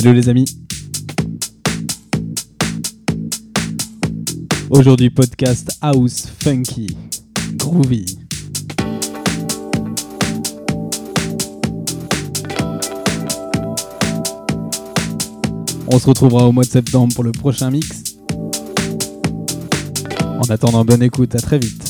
Hello les amis. Aujourd'hui podcast house funky, groovy. On se retrouvera au mois de septembre pour le prochain mix. En attendant, bonne écoute, à très vite.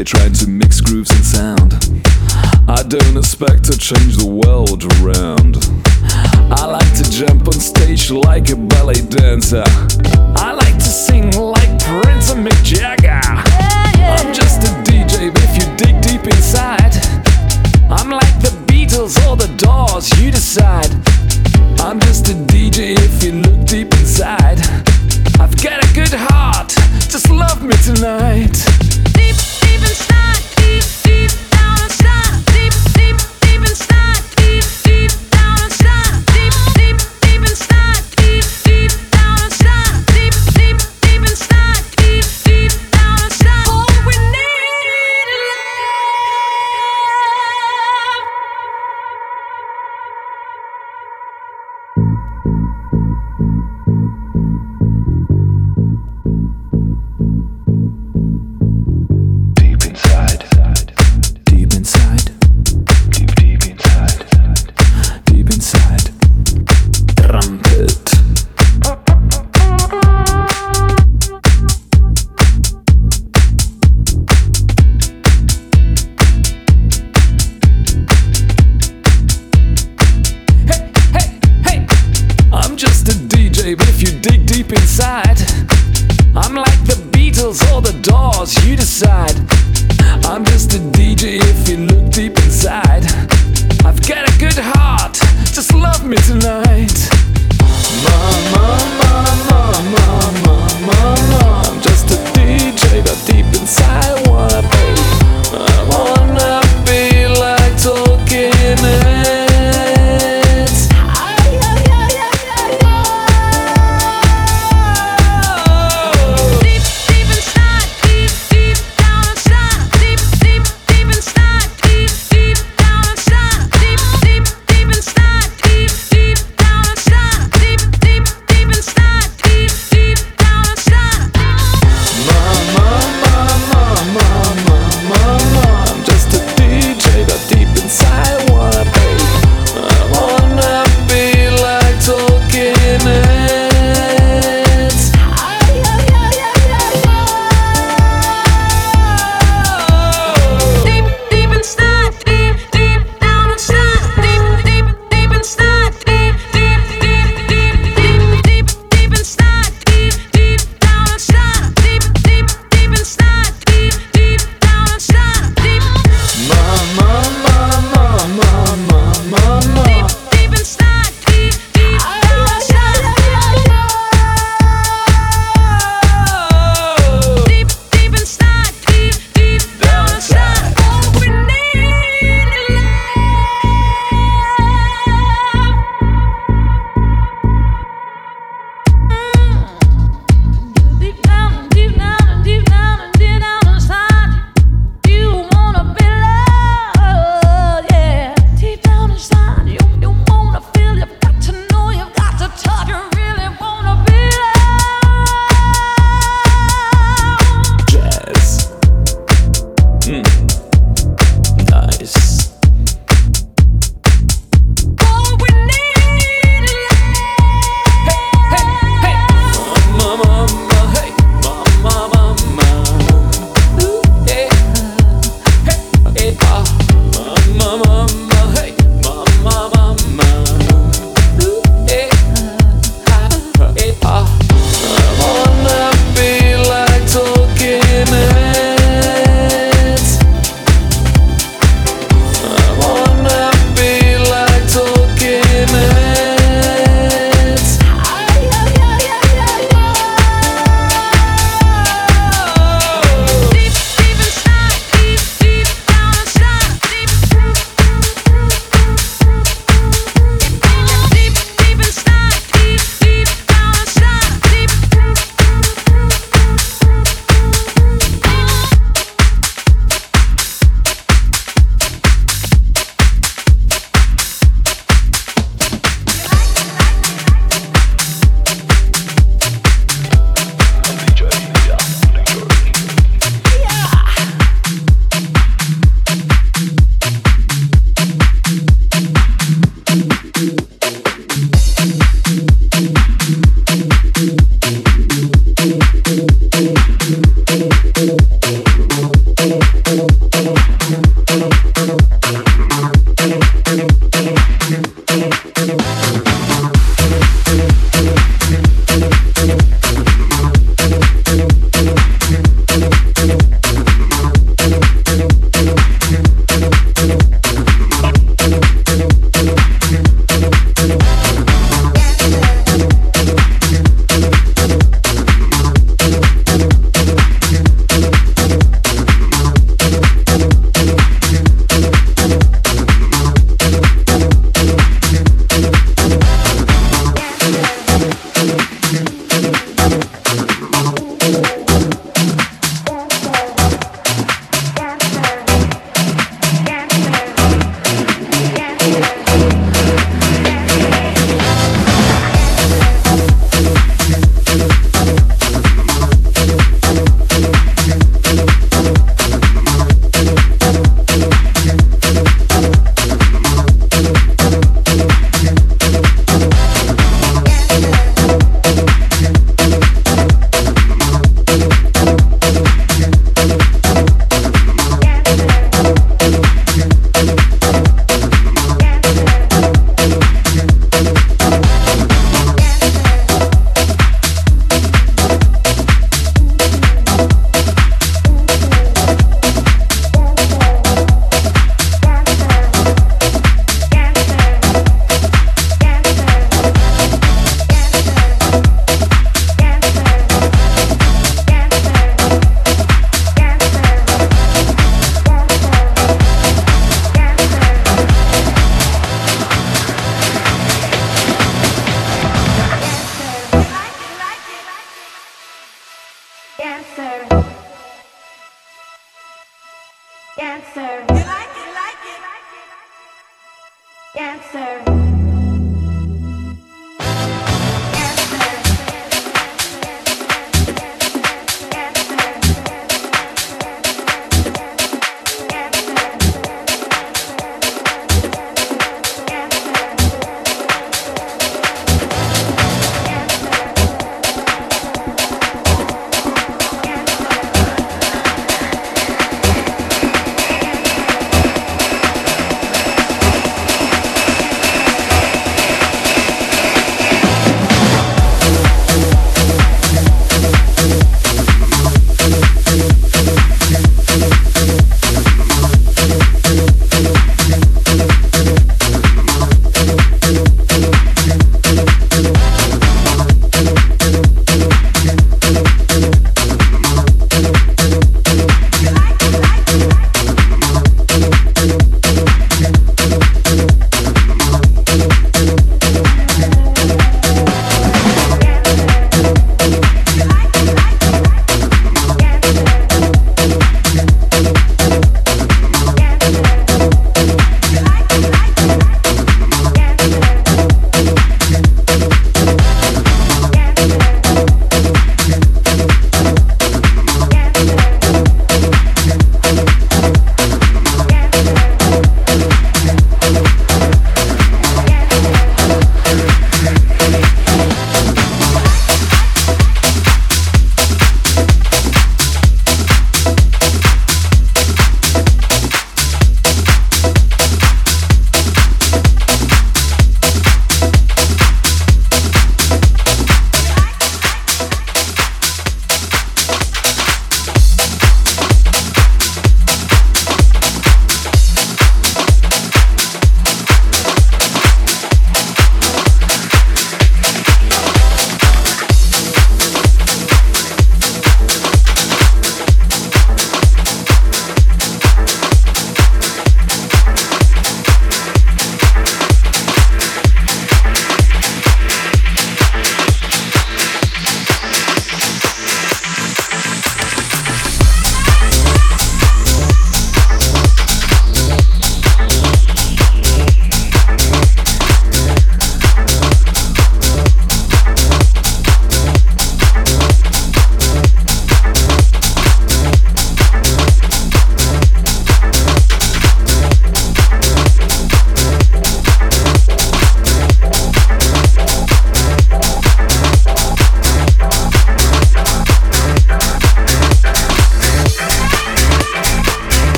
DJ trying to mix grooves and sound. I don't expect to change the world around. I like to jump on stage like a ballet dancer. I like to sing like Prince and Mick Jagger. I'm just a DJ but if you dig deep inside. I'm like the Beatles or the Doors, you decide. I'm just a DJ if you look deep inside. I've got a good heart, just love me tonight.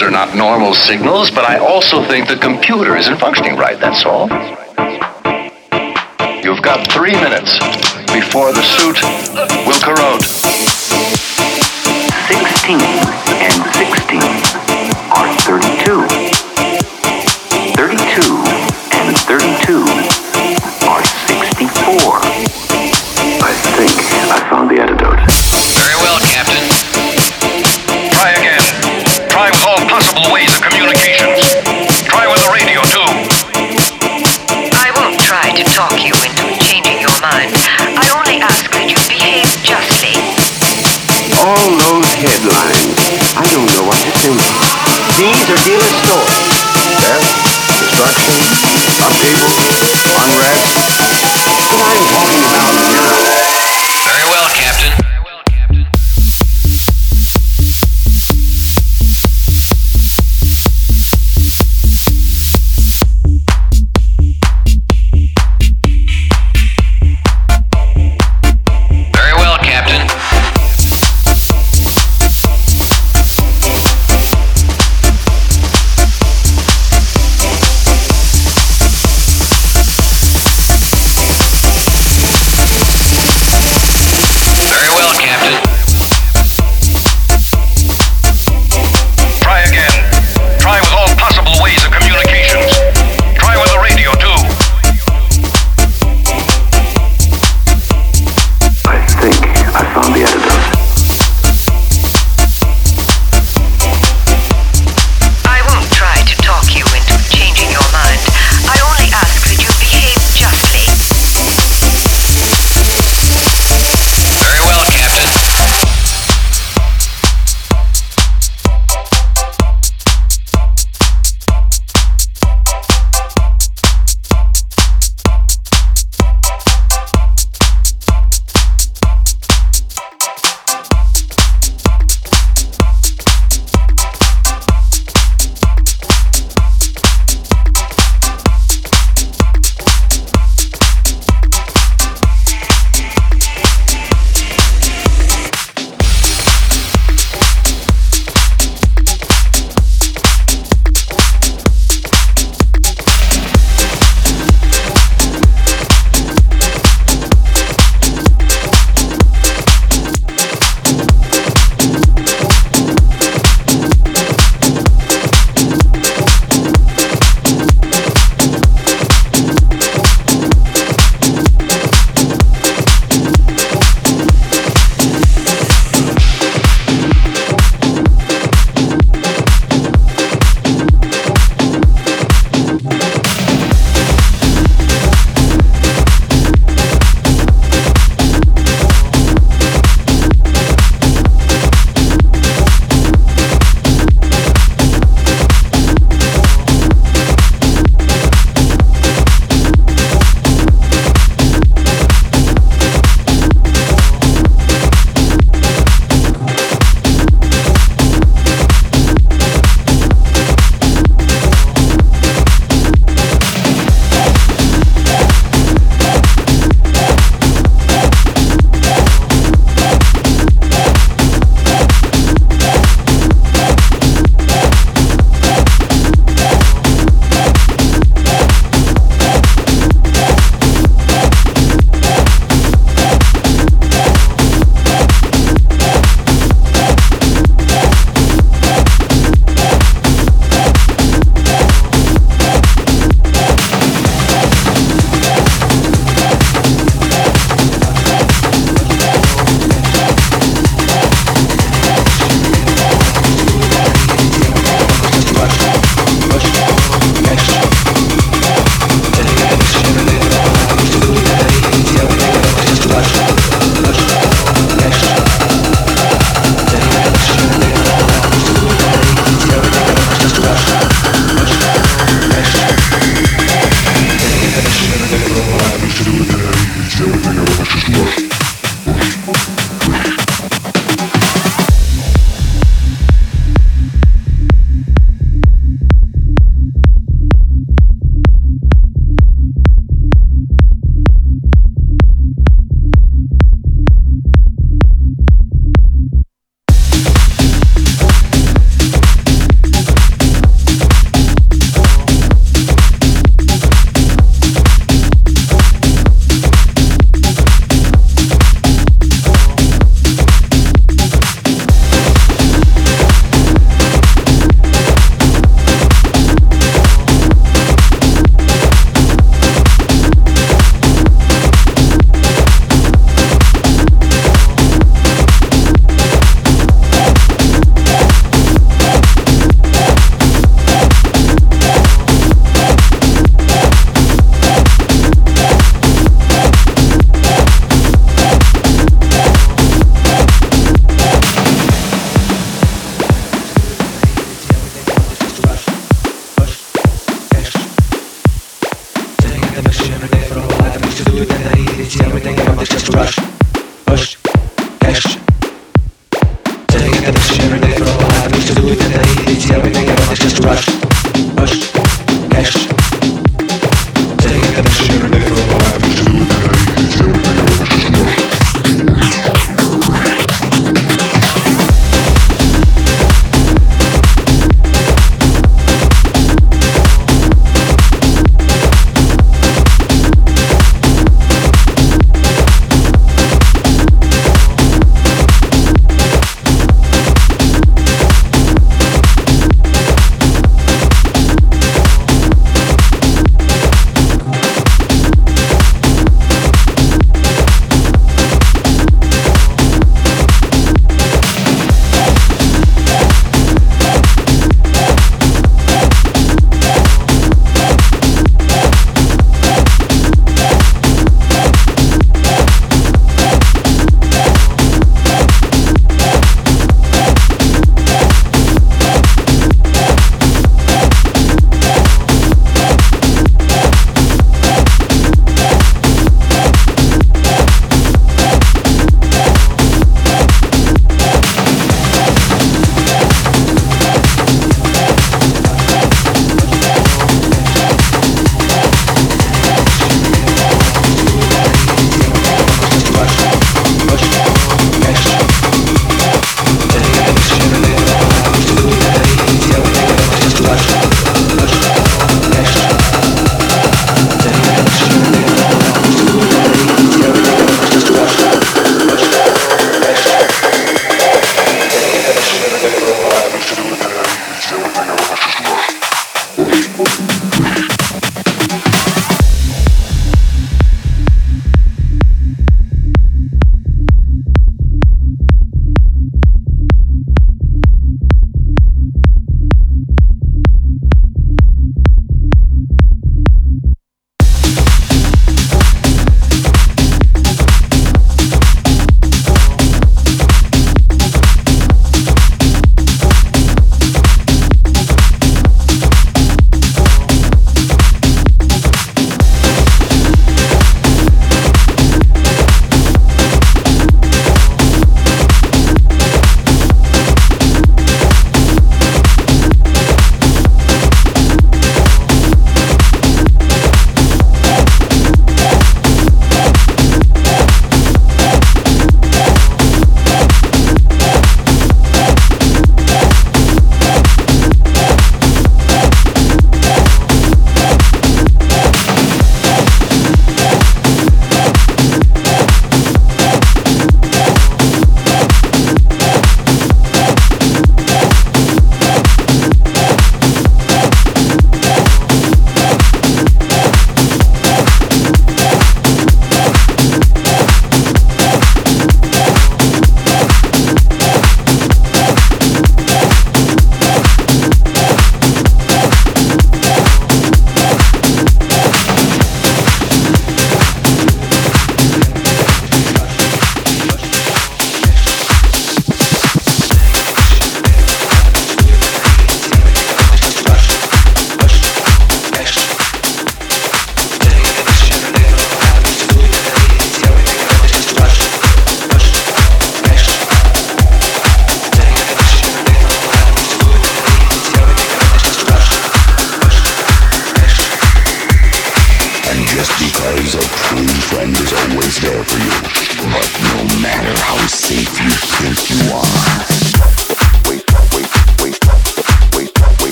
Those are not normal signals, but I also think the computer isn't functioning right, that's all. You've got three minutes before the suit will corrode. 16 and 16 are 32. 32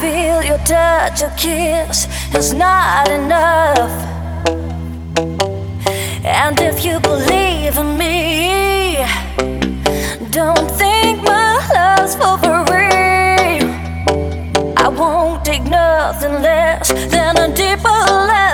feel your touch, your kiss is not enough. And if you believe in me, don't think my love's for real. I won't take nothing less than a deeper love.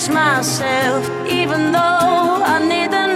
Catch myself, even though I need the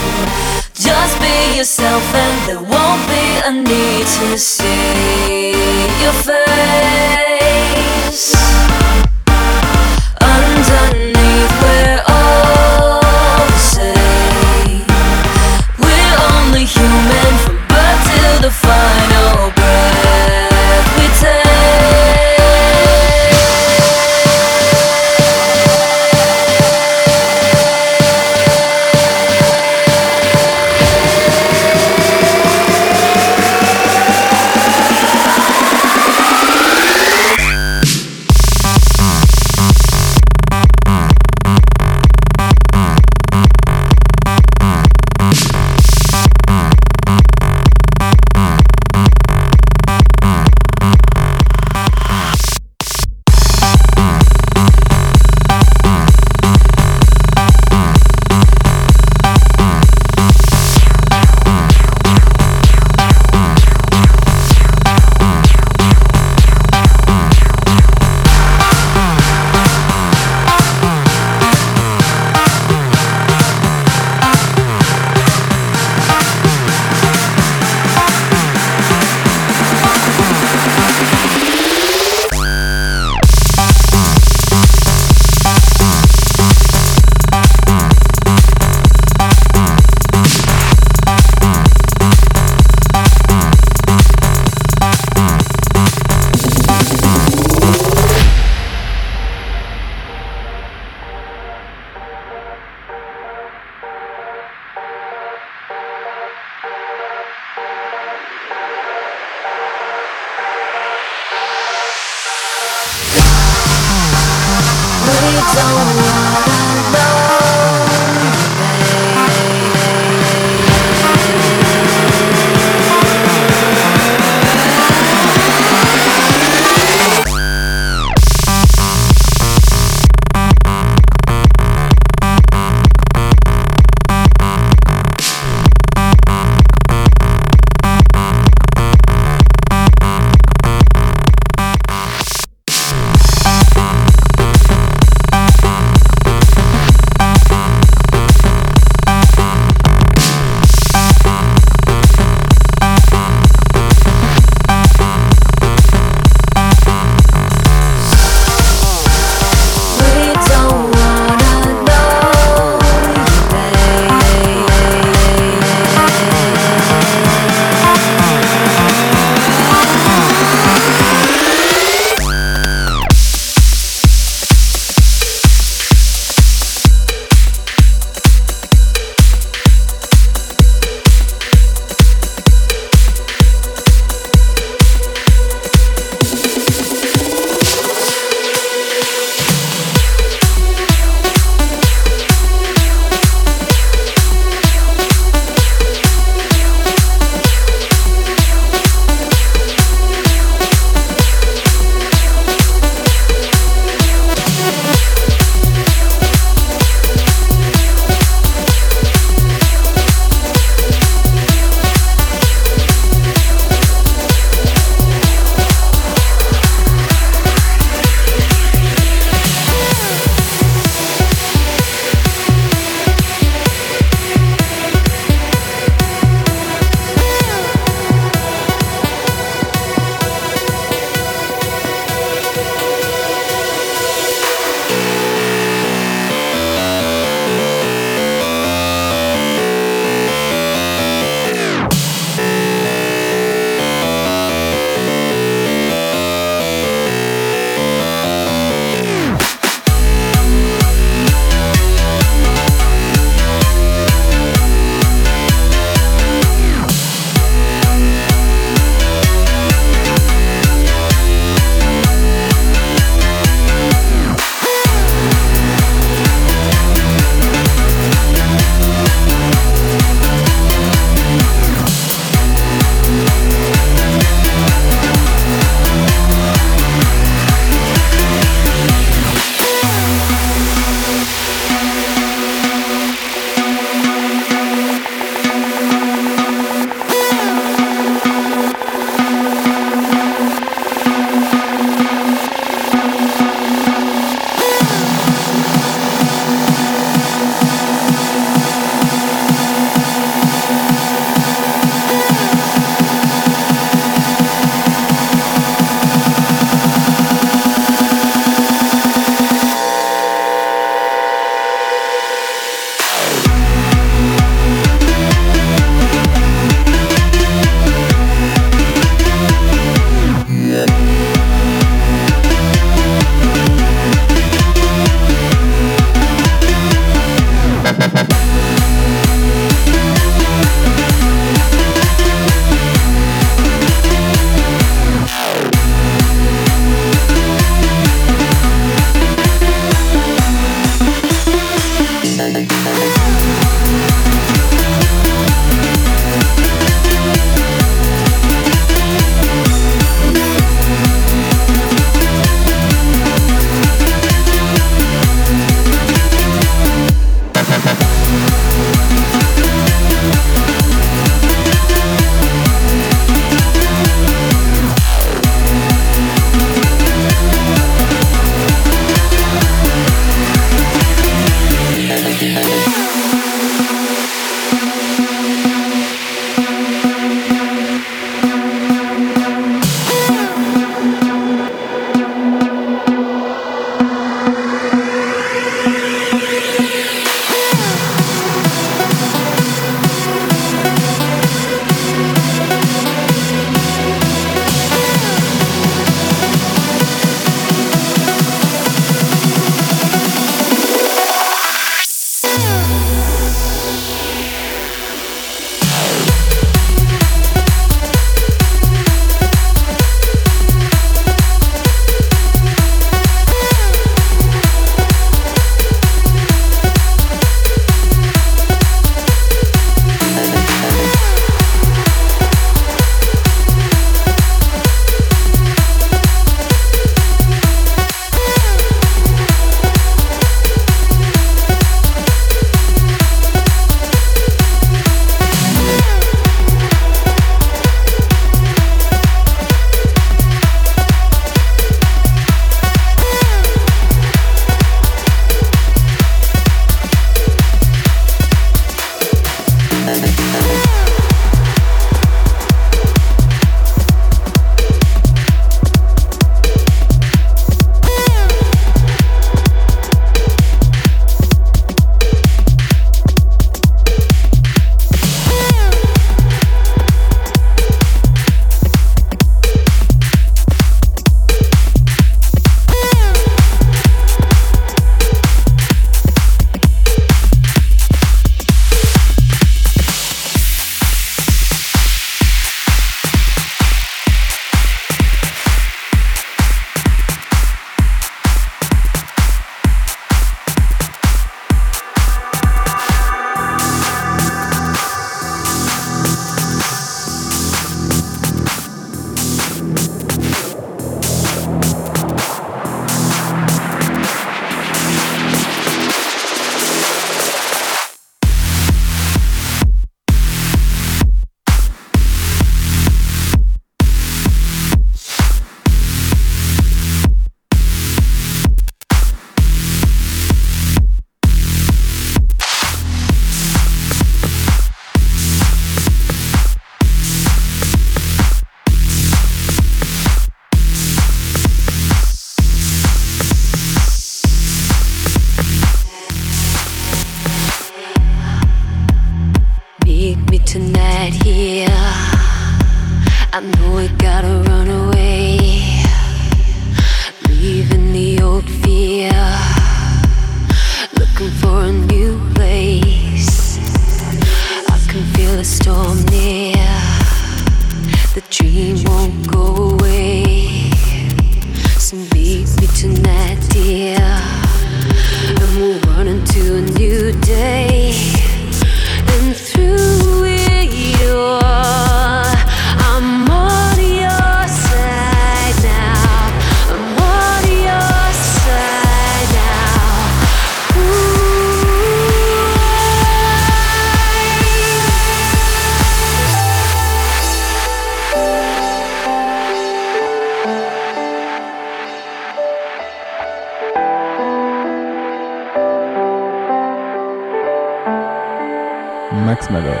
Max Malloy.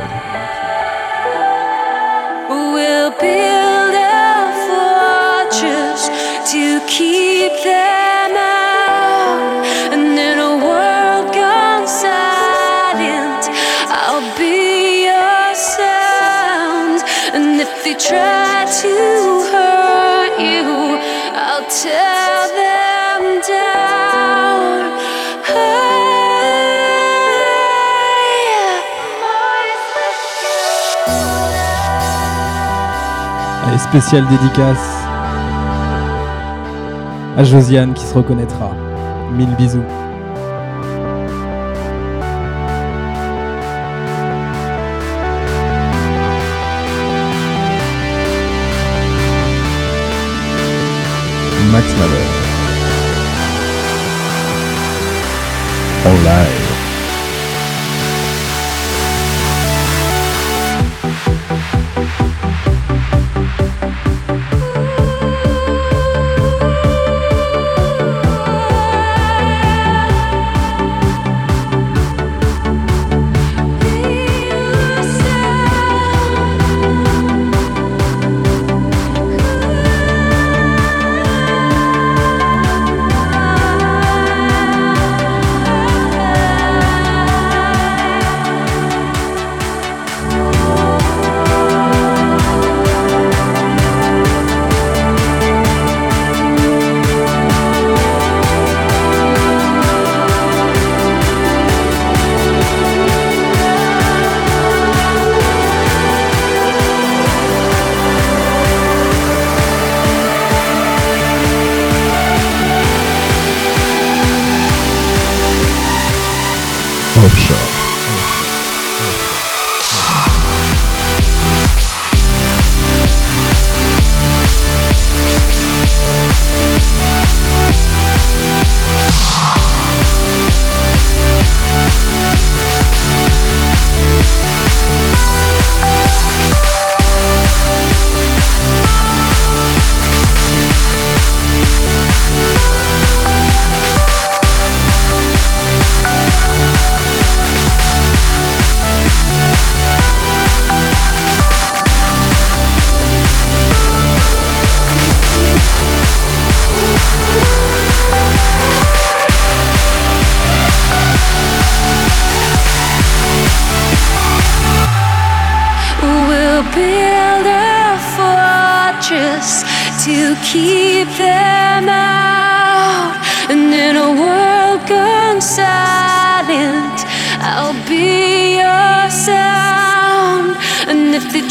We'll build a fortress to keep them out. And in a world gone silent, I'll be your sound. And if they try to hurt you, I'll tear Allez, spéciale dédicace à Josiane qui se reconnaîtra. Mille bisous. Max live.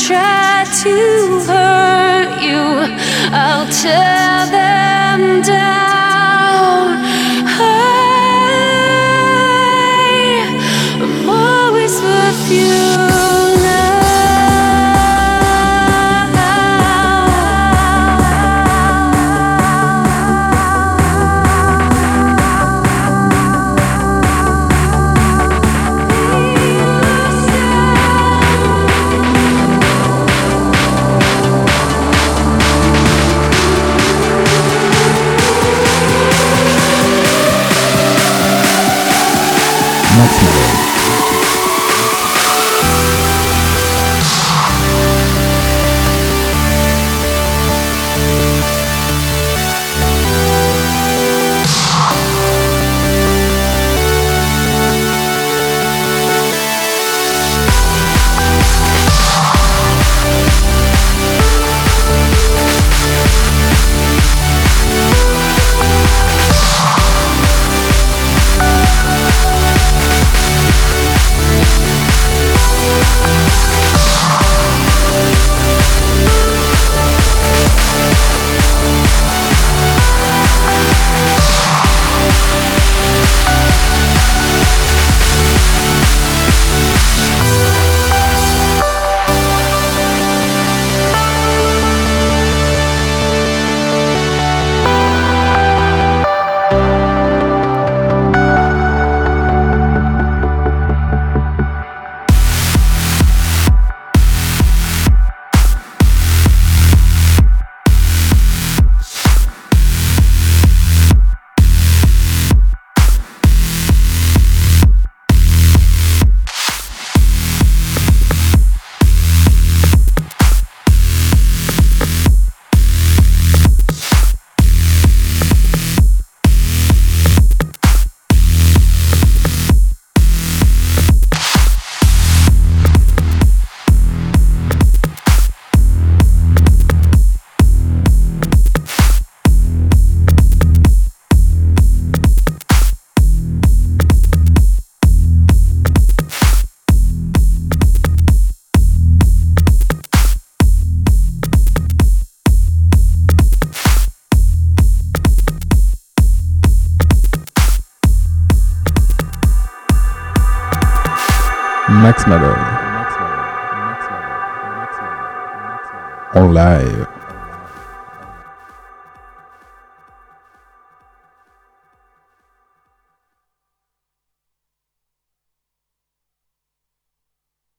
Try to hurt you, I'll tear them down.